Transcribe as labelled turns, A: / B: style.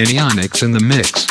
A: Anionics in the mix.